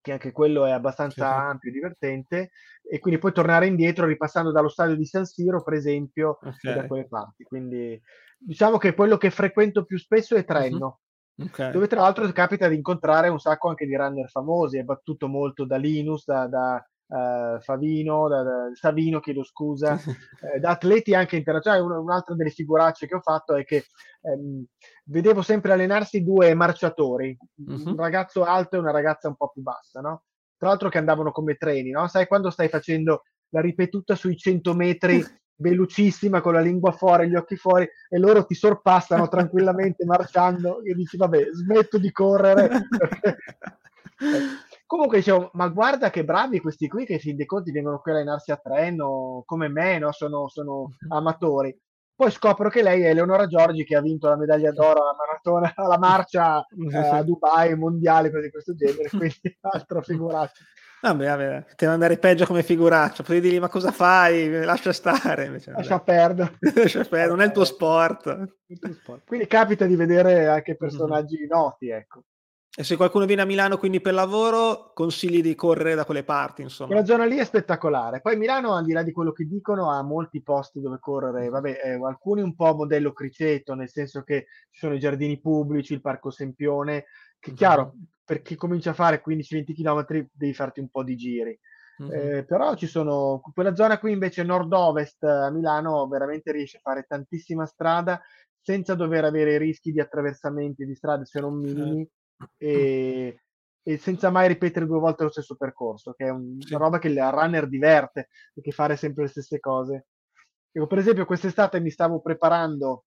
Che anche quello è abbastanza sì. ampio e divertente, e quindi puoi tornare indietro ripassando dallo stadio di San Siro, per esempio, okay. da quelle parti. Quindi diciamo che quello che frequento più spesso è Trenno. Uh-huh. Okay. Dove tra l'altro capita di incontrare un sacco anche di runner famosi, è battuto molto da Linus, da, da uh, Favino, da, da, Savino, chiedo scusa, eh, da atleti anche internazionali. Un, un'altra delle figuracce che ho fatto è che ehm, vedevo sempre allenarsi due marciatori, uh-huh. un ragazzo alto e una ragazza un po' più bassa, no? Tra l'altro che andavano come treni, no? Sai quando stai facendo la ripetuta sui 100 metri velocissima con la lingua fuori, gli occhi fuori e loro ti sorpassano tranquillamente marciando e dici vabbè smetto di correre comunque dicevo ma guarda che bravi questi qui che fin dei conti vengono qui a allenarsi a treno come me no? sono, sono amatori poi scopro che lei è Eleonora Giorgi che ha vinto la medaglia d'oro alla maratona, alla marcia eh, a Dubai, mondiale, cose di questo genere, quindi altro figuraccio. Vabbè, vabbè, deve andare peggio come figuraccia. Potevi dirgli, ma cosa fai? Lascia stare. Invece, Lascia perdere. Lascia perdere, non è il tuo sport. Quindi capita di vedere anche personaggi mm-hmm. noti, ecco. E se qualcuno viene a Milano quindi per lavoro, consigli di correre da quelle parti, insomma. Quella zona lì è spettacolare. Poi Milano, al di là di quello che dicono, ha molti posti dove correre. Vabbè, eh, alcuni un po' modello Criceto, nel senso che ci sono i giardini pubblici, il Parco Sempione, che chiaro, mm-hmm per chi comincia a fare 15-20 km devi farti un po' di giri. Mm-hmm. Eh, però ci sono quella zona qui invece nord-ovest a Milano veramente riesce a fare tantissima strada senza dover avere rischi di attraversamenti di strade se non minimi certo. E, e senza mai ripetere due volte lo stesso percorso, che è un, Sì. una roba che il runner diverte, perché fare sempre le stesse cose. Io, per esempio, quest'estate mi stavo preparando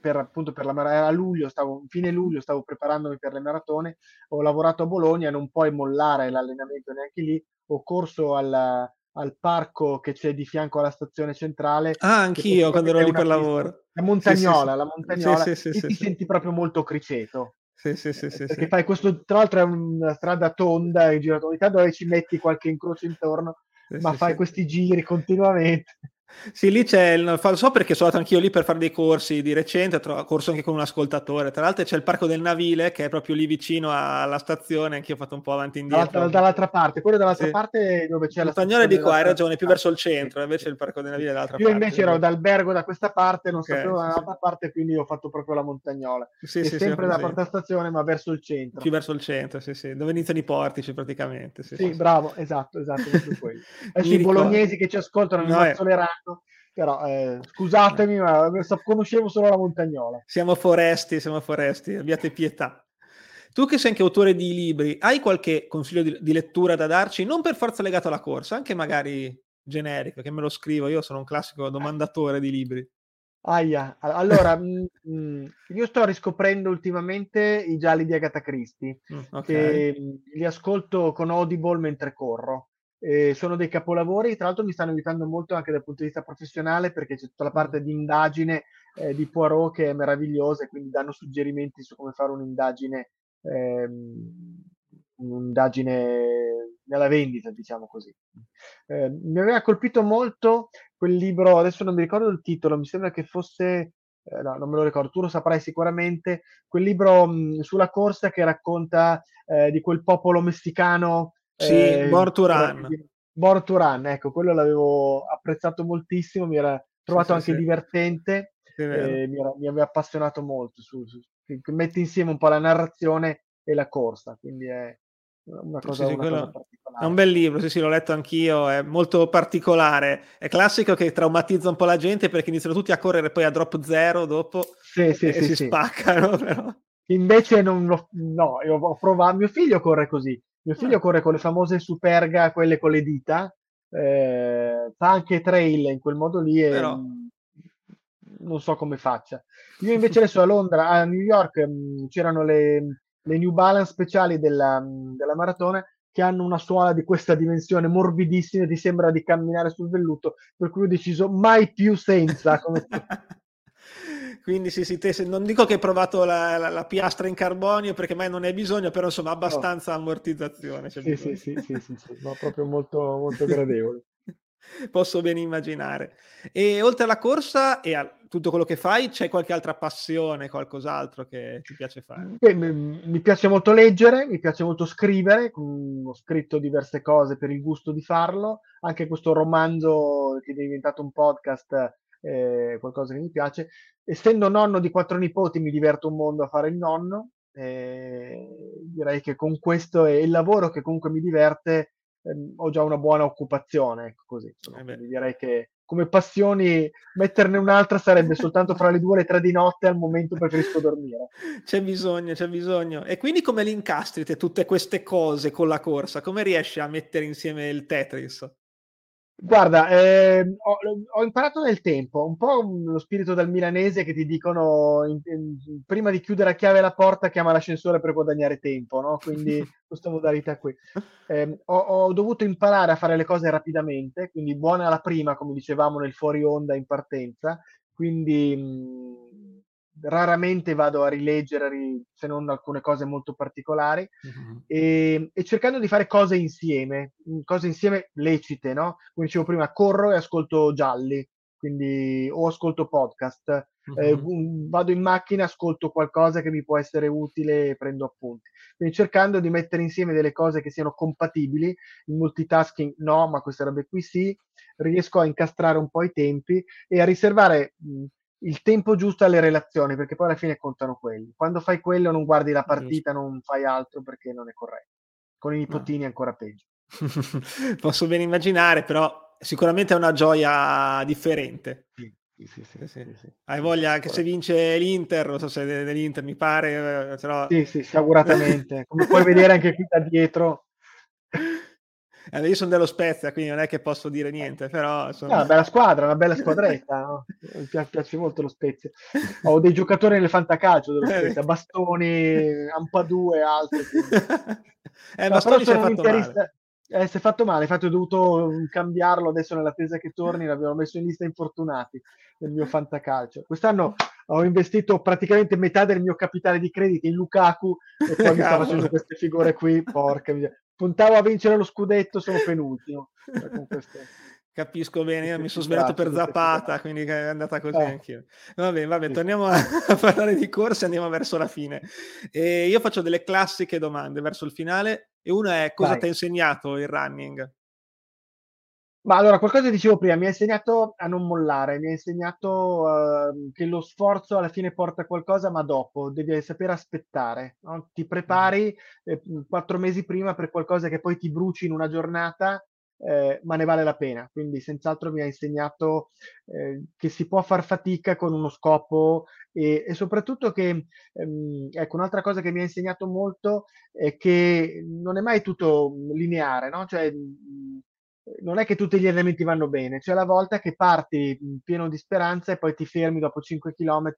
per appunto per la mara- a luglio, stavo, fine luglio stavo preparandomi per le maratone, ho lavorato a Bologna, non puoi mollare l'allenamento neanche lì, ho corso alla- al parco che c'è di fianco alla stazione centrale, Ah, anch'io quando ero lì per lavoro. La montagnola, sì, la sì. montagnola, Sì, sì, sì, ti senti proprio molto criceto. Sì, sì, sì, sì, perché sì. fai questo, tra l'altro è una strada tonda, hai girato ogni tanto dove ci metti qualche incrocio intorno, Sì, ma fai questi giri continuamente. Sì, lì c'è il lo so perché sono andato anch'io lì per fare dei corsi di recente, ho tro- corso anche con un ascoltatore. Tra l'altro c'è il Parco del Navile che è proprio lì vicino alla stazione, anch'io ho fatto un po' avanti e Dall'altra, indietro. dall'altra parte, quello dall'altra Sì. parte dove c'è la Montagnole di stazione qua, hai ragione, più verso il centro, Sì, invece sì, il Parco del sì. Navile è dall'altra Io parte. invece ero d'albergo da questa parte, non sapevo sì, dall'altra sì. parte, quindi ho fatto proprio la montagnola. Sì, sì, sì, sempre da presente. porta stazione, ma verso il centro. Più verso il centro, sì, sì, dove iniziano i portici praticamente. Sì, Sì, sì, sì. bravo, esatto, esatto, proprio quello. Adesso i bolognesi che ci ascoltano mi No, mazzoleranno, però eh, scusatemi, ma so- conoscevo solo la montagnola. siamo foresti, siamo foresti, abbiate pietà. Tu che sei anche autore di libri, hai qualche consiglio di, di lettura da darci? Non per forza legato alla corsa, anche magari generico, che me lo scrivo. Io sono un classico domandatore di libri. Aia, allora, mm, mm, io sto riscoprendo ultimamente i gialli di Agatha Christie, Mm, ok. che mm, li ascolto con Audible mentre corro. E sono dei capolavori, tra l'altro mi stanno aiutando molto anche dal punto di vista professionale perché c'è tutta la parte di indagine eh, di Poirot che è meravigliosa e quindi danno suggerimenti su come fare un'indagine, ehm, un'indagine nella vendita, diciamo così. Eh, mi aveva colpito molto quel libro, adesso non mi ricordo il titolo, mi sembra che fosse, eh, no, non me lo ricordo, tu lo saprai sicuramente, quel libro mh, sulla corsa che racconta eh, di quel popolo messicano. Sì, eh, to Run, ecco, quello l'avevo apprezzato moltissimo, mi era trovato sì, anche sì. divertente, Sì, è vero. e mi, era- mi aveva appassionato molto, su, su- mette insieme un po' la narrazione e la corsa, quindi è una Sì, cosa, sì, una quello cosa È un bel libro, sì, sì, l'ho letto anch'io, è molto particolare. È classico che traumatizza un po' la gente perché iniziano tutti a correre poi a drop zero dopo Sì, sì, e sì, si sì. spaccano, però. Invece non lo, no, io ho provato, mio figlio corre così, mio figlio Ah. corre con le famose superga, quelle con le dita, eh, fa anche trail in quel modo lì e Però. mh, non so come faccia. Io invece adesso a Londra, a New York, mh, c'erano le, le New Balance speciali della, mh, della maratona che hanno una suola di questa dimensione morbidissima, ti sembra di camminare sul velluto, per cui ho deciso mai più senza, come. Quindi sì, sì, te, se- non dico che hai provato la, la- la piastra in carbonio perché mai non ne hai bisogno, però insomma abbastanza ammortizzazione c'è Sì, sì, sì, sì, sì, sì, ma proprio molto, molto gradevole. Posso ben immaginare. E oltre alla corsa e a tutto quello che fai, c'è qualche altra passione, qualcos'altro che ti piace fare? Beh, mi mi piace molto leggere, mi piace molto scrivere, mm, ho scritto diverse cose per il gusto di farlo, anche questo romanzo che è diventato un podcast è qualcosa che mi piace. Essendo nonno di quattro nipoti mi diverto un mondo a fare il nonno, e direi che con questo e il lavoro che comunque mi diverte, ehm, ho già una buona occupazione, ecco così, insomma. Eh direi che come passioni metterne un'altra sarebbe soltanto fra le due e le tre di notte, al momento preferisco dormire. C'è bisogno, c'è bisogno. E quindi come li incastri te tutte queste cose con la corsa? Come riesci a mettere insieme il Tetris? Guarda, ehm, ho, ho imparato nel tempo, un po' lo spirito del milanese che ti dicono in- in- prima di chiudere a chiave la porta chiama l'ascensore per guadagnare tempo, no? Quindi questa modalità qui. Ehm, ho, ho dovuto imparare a fare le cose rapidamente, quindi buona la prima, come dicevamo nel fuori onda in partenza, quindi mh, raramente vado a rileggere, se non alcune cose molto particolari Mhm. e, e cercando di fare cose insieme, mh, cose insieme lecite, no? Come dicevo prima, corro e ascolto gialli, quindi o ascolto podcast, eh, Mhm. gu- vado in macchina, ascolto qualcosa che mi può essere utile e prendo appunti. Quindi cercando di mettere insieme delle cose che siano compatibili, il multitasking no, ma queste robe qui sì, riesco a incastrare un po' i tempi e a riservare mh, il tempo giusto alle relazioni, perché poi alla fine contano quelli. Quando fai quello non guardi la partita, non fai altro perché non è corretto. Con i nipotini è ancora peggio. Posso ben immaginare, però sicuramente è una gioia differente. Sì, Sì, sì, sì, sì, sì. Hai voglia anche se vince l'Inter, non so se dell'Inter mi pare, però... Sì, sì, sicuramente. Come puoi vedere anche qui da dietro. Eh, io sono dello Spezia, quindi non è che posso dire niente, però... Sono... No, una bella squadra, una bella squadretta, no? mi piace, molto lo Spezia. Ho dei giocatori nel fantacalcio dello Spezia, Bastoni, Ampadue, altri. Eh, no, Bastoni si è fatto male. Eh, si è fatto male, infatti ho dovuto cambiarlo adesso nell'attesa che torni, l'abbiamo messo in lista infortunati nel mio fantacalcio. Quest'anno ho investito praticamente metà del mio capitale di credito in Lukaku e poi mi sta facendo queste figure qui, porca mia. Puntavo a vincere lo scudetto, sono penultimo. Capisco bene, io mi sono svelato per Zapata, quindi è andata così eh. anch'io. Vabbè, vabbè, torniamo a, a, parlare di corse, andiamo verso la fine. E io faccio delle classiche domande verso il finale e una è cosa ti ha insegnato il running? Ma allora, qualcosa dicevo prima, mi ha insegnato a non mollare, mi ha insegnato uh, che lo sforzo alla fine porta a qualcosa, ma dopo devi sapere aspettare. No? Ti prepari eh, quattro mesi prima per qualcosa che poi ti bruci in una giornata, eh, ma ne vale la pena. Quindi, senz'altro, mi ha insegnato eh, che si può far fatica con uno scopo e, e soprattutto che, ehm, ecco, un'altra cosa che mi ha insegnato molto è che non è mai tutto lineare, no? Cioè, non è che tutti gli allenamenti vanno bene, c'è la volta che parti pieno di speranza e poi ti fermi dopo 5 km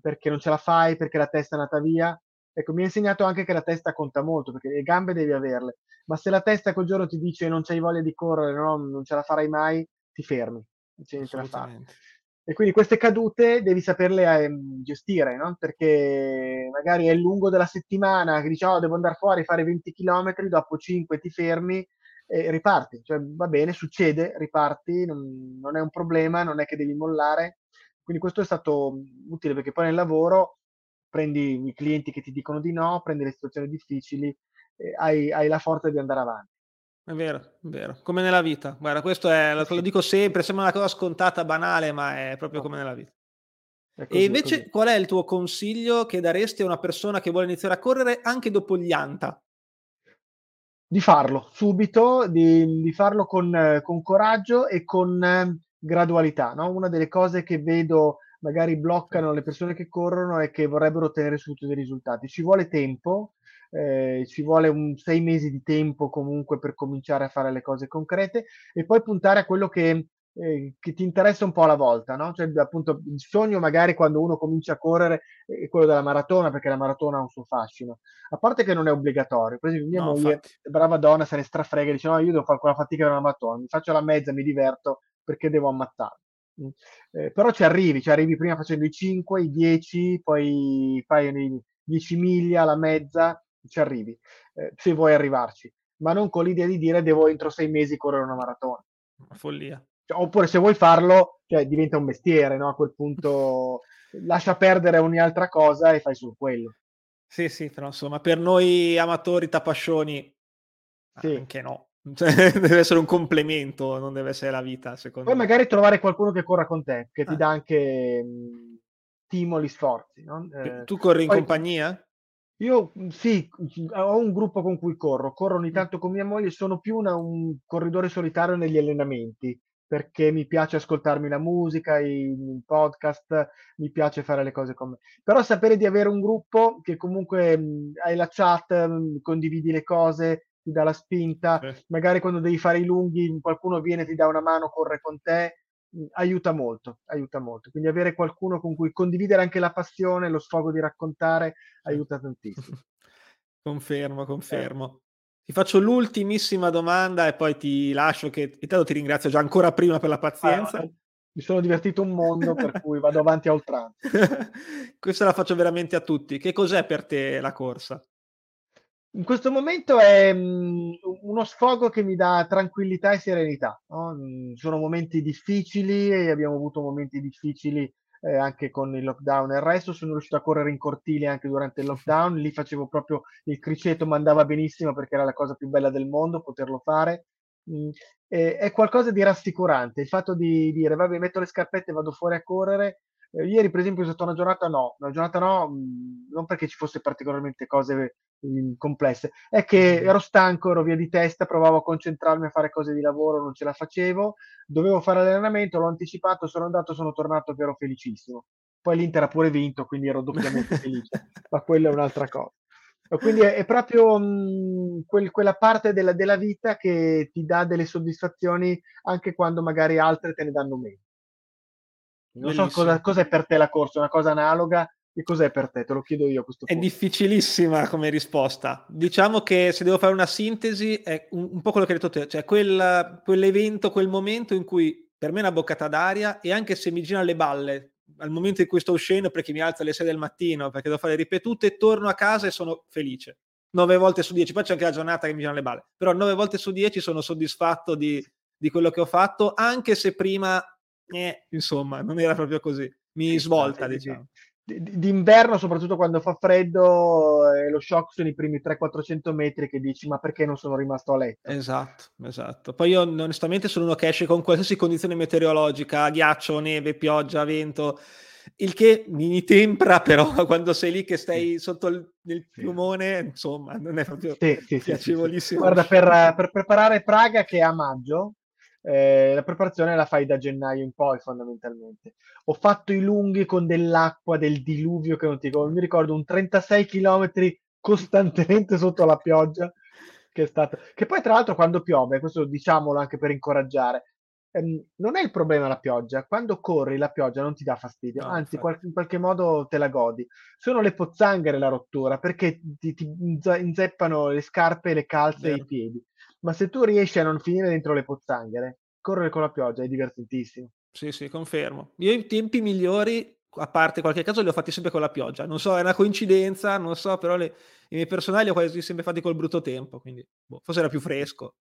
perché non ce la fai, perché la testa è andata via. Ecco, mi ha insegnato anche che la testa conta molto, perché le gambe devi averle, ma se la testa quel giorno ti dice non c'hai voglia di correre, no, non ce la farai mai, ti fermi, non c'è niente da fare. E quindi queste cadute devi saperle eh, gestire, no? Perché magari è lungo della settimana che dici, oh, devo andare fuori a fare 20 km, dopo 5 ti fermi, e riparti, cioè va bene, succede, riparti, non, non, è un problema, non è che devi mollare. Quindi questo è stato utile perché poi nel lavoro prendi i clienti che ti dicono di no, prendi le situazioni difficili, e hai, hai la forza di andare avanti. È vero, è vero, come nella vita. Guarda, questo è, lo, lo dico sempre, sembra una cosa scontata, banale, ma è proprio come nella vita. Così, e invece qual è il tuo consiglio che daresti a una persona che vuole iniziare a correre anche dopo gli ANTA? Di farlo subito, di, di farlo con, con, coraggio e con eh, gradualità. No? Una delle cose che vedo magari bloccano le persone che corrono è che vorrebbero ottenere subito dei risultati. Ci vuole tempo, eh, ci vuole un sei mesi di tempo comunque per cominciare a fare le cose concrete e poi puntare a quello che eh, che ti interessa un po' alla volta, no? Cioè, appunto, il sogno magari quando uno comincia a correre è quello della maratona, perché la maratona ha un suo fascino. A parte che non è obbligatorio. Per esempio, mia no, moglie, infatti. brava donna, se ne strafrega, dice no, io devo fare quella fatica per una maratona, mi faccio la mezza, mi diverto, perché devo ammazzare. Mm. Eh, però ci arrivi, ci arrivi prima facendo i 5, i 10, poi fai i 10 miglia, la mezza, ci arrivi, eh, se vuoi arrivarci, ma non con l'idea di dire devo entro sei mesi correre una maratona. Una follia. Cioè, oppure se vuoi farlo, cioè, diventa un mestiere, no? A quel punto lascia perdere ogni altra cosa e fai solo quello. Sì, sì, però insomma, per noi amatori tapascioni, sì. anche no. Cioè, deve essere un complemento, non deve essere la vita, secondo Poi me. magari trovare qualcuno che corra con te, che ah. ti dà anche mh, stimoli, sforzi. No? Eh, tu corri in poi, compagnia? Io sì, ho un gruppo con cui corro, corro ogni tanto con mia moglie, sono più una, un corridore solitario negli allenamenti perché mi piace ascoltarmi la musica, i, podcast, mi piace fare le cose con me. Però sapere di avere un gruppo che comunque mh, hai la chat, mh, condividi le cose, ti dà la spinta, sì. magari quando devi fare i lunghi qualcuno viene, ti dà una mano, corre con te, mh, aiuta molto, aiuta molto. Quindi avere qualcuno con cui condividere anche la passione, lo sfogo di raccontare, aiuta tantissimo. confermo, confermo. Ti faccio l'ultimissima domanda e poi ti lascio che intanto ti ringrazio già ancora prima per la pazienza. Ah, mi sono divertito un mondo per cui vado avanti a oltranza. Questa la faccio veramente a tutti. Che cos'è per te la corsa? In questo momento è um, uno sfogo che mi dà tranquillità e serenità. No? Mm, sono momenti difficili e abbiamo avuto momenti difficili eh, anche con il lockdown e il resto. Sono riuscito a correre in cortile anche durante il lockdown, lì facevo proprio il criceto, ma andava benissimo perché era la cosa più bella del mondo poterlo fare. Mm, è qualcosa di rassicurante il fatto di dire vabbè metto le scarpette e vado fuori a correre eh, ieri per esempio è stata una giornata no una giornata no mm, non perché ci fosse particolarmente cose complesse. È che ero stanco, ero via di testa, provavo a concentrarmi a fare cose di lavoro, non ce la facevo, dovevo fare l'allenamento, l'ho anticipato, sono andato, sono tornato che ero felicissimo. Poi l'Inter ha pure vinto, quindi ero doppiamente felice, ma quella è un'altra cosa. Quindi è, è proprio mh, quel, quella parte della, della, vita che ti dà delle soddisfazioni anche quando magari altre te ne danno meno. Non Bellissimo. so cosa, cosa, è per te la corsa, una cosa analoga che cos'è per te? Te lo chiedo io a questo punto. È difficilissima come risposta. Diciamo che se devo fare una sintesi è un, un po' quello che hai detto te, cioè quel, quell'evento, quel momento in cui per me è una boccata d'aria e anche se mi girano le balle al momento in cui sto uscendo perché mi alzo alle 6 del mattino perché devo fare ripetute, torno a casa e sono felice. 9 volte su 10, poi c'è anche la giornata che mi girano le balle, però 9 volte su 10 sono soddisfatto di, di quello che ho fatto, anche se prima, eh, insomma, non era proprio così. Mi svolta, diciamo d'inverno, soprattutto quando fa freddo, eh, lo shock sono i primi 300-400 metri che dici ma perché non sono rimasto a letto? Esatto, esatto. Poi io onestamente sono uno che esce con qualsiasi condizione meteorologica, ghiaccio, neve, pioggia, vento, il che mi tempra però quando sei lì che stai sì. sotto il, il piumone, insomma, non è proprio sì, sì, piacevolissimo. Guarda, per, per preparare Praga che è a maggio, eh, la preparazione la fai da gennaio in poi fondamentalmente. Ho fatto i lunghi con dell'acqua, del diluvio che non ti ricordo, mi ricordo un 36 km costantemente sotto la pioggia che è stato che poi tra l'altro quando piove, questo diciamolo anche per incoraggiare, ehm, non è il problema la pioggia, quando corri la pioggia non ti dà fastidio, no, anzi qual- in qualche modo te la godi. Sono le pozzanghere la rottura perché ti, ti inzeppano le scarpe, le calze e i piedi ma se tu riesci a non finire dentro le pozzanghere, correre con la pioggia è divertentissimo. Sì, sì, confermo. Io i tempi migliori, a parte qualche caso, li ho fatti sempre con la pioggia. Non so, è una coincidenza, non so, però le, i miei personali li ho quasi sempre fatti col brutto tempo, quindi boh, forse era più fresco.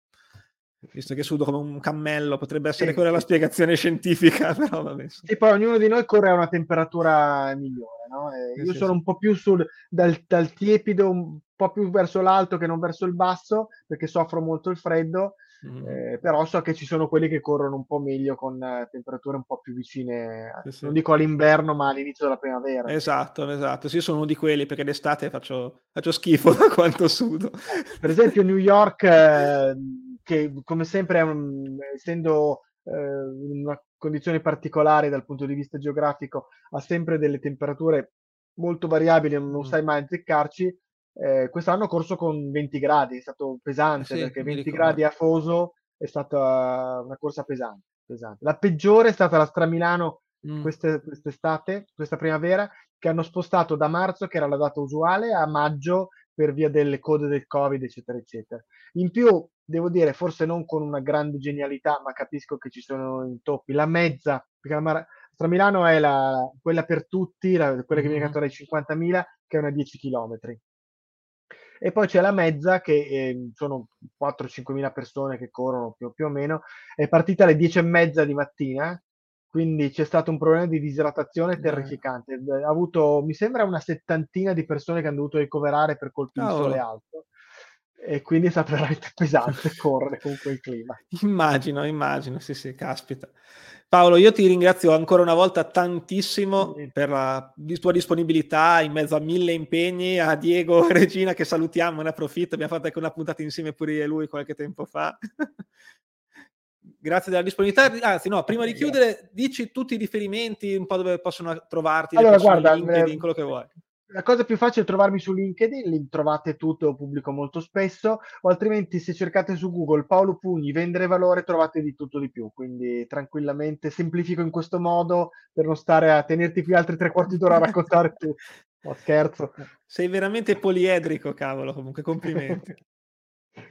Visto che sudo come un cammello, potrebbe essere sì, quella la spiegazione scientifica, però vabbè. E poi ognuno di noi corre a una temperatura migliore, no? Sì, io sono un po' più sul, dal, dal tiepido, un po' più verso l'alto che non verso il basso, perché soffro molto il freddo, mm. eh, però so che ci sono quelli che corrono un po' meglio con eh, temperature un po' più vicine, sì, sì. non dico all'inverno, ma all'inizio della primavera. Esatto, esatto. Sì, sono uno di quelli perché d'estate faccio, faccio schifo da quanto sudo. Per esempio New York, eh, che come sempre, un, essendo eh, una condizione particolare dal punto di vista geografico, ha sempre delle temperature molto variabili, non mm. sai mai azzeccarci eh, quest'anno ho corso con 20 gradi, è stato pesante sì, perché 20 gradi a Foso è stata una corsa pesante, pesante. La peggiore è stata la Stramilano mm. queste, quest'estate, questa primavera, che hanno spostato da marzo, che era la data usuale, a maggio per via delle code del Covid, eccetera, eccetera. In più, devo dire, forse non con una grande genialità, ma capisco che ci sono intoppi. La mezza, perché la Mar- Stramilano è la, quella per tutti, la, quella che viene mm. catturata ai 50.000, che è una 10 km e poi c'è la mezza che eh, sono 4-5 mila persone che corrono più, più, o meno, è partita alle 10 e mezza di mattina, quindi c'è stato un problema di disidratazione terrificante. Ha avuto, mi sembra, una settantina di persone che hanno dovuto ricoverare per colpi di sole alto e quindi è stato veramente pesante correre con quel clima. Immagino, immagino, sì, sì, caspita. Paolo, io ti ringrazio ancora una volta tantissimo sì. per la tua disponibilità in mezzo a mille impegni, a Diego e Regina che salutiamo, ne approfitto, abbiamo fatto anche una puntata insieme pure io e lui qualche tempo fa. Grazie della disponibilità. Anzi, no, prima di chiudere, dici tutti i riferimenti, un po' dove possono trovarti, allora, guarda, LinkedIn, eh, quello che vuoi la cosa più facile è trovarmi su LinkedIn, lì trovate tutto, lo pubblico molto spesso, o altrimenti se cercate su Google Paolo Pugni, vendere valore, trovate di tutto di più, quindi tranquillamente semplifico in questo modo per non stare a tenerti qui altri tre quarti d'ora a raccontare tu. No, scherzo. Sei veramente poliedrico, cavolo, comunque complimenti.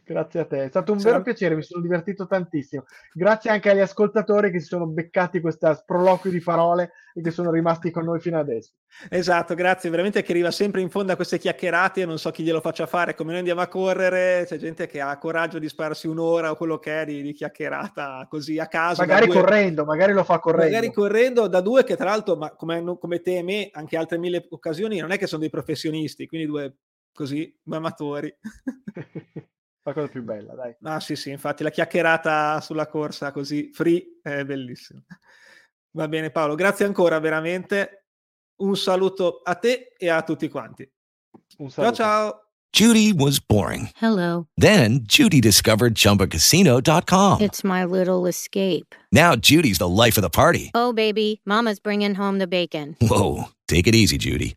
Grazie a te, è stato un Sarà... vero piacere, mi sono divertito tantissimo. Grazie anche agli ascoltatori che si sono beccati questa sproloquio di parole e che sono rimasti con noi fino adesso. Esatto, grazie, veramente che arriva sempre in fondo a queste chiacchierate, io non so chi glielo faccia fare, come noi andiamo a correre, c'è gente che ha coraggio di spararsi un'ora o quello che è di, di chiacchierata così a caso. Magari correndo, magari lo fa correndo. Magari correndo da due che tra l'altro, ma come, come te e me, anche altre mille occasioni, non è che sono dei professionisti, quindi due così, due amatori. la cosa più bella, dai. Ah, sì, sì, infatti la chiacchierata sulla corsa così free è bellissima. Va bene Paolo, grazie ancora veramente. Un saluto a te e a tutti quanti. Un saluto. Ciao ciao. Judy was boring. Hello. Then Judy discovered ChumbaCasino.com. It's my little escape. Now Judy's the life of the party. Oh, baby, Mama's bringing home the bacon. Whoa, take it easy, Judy.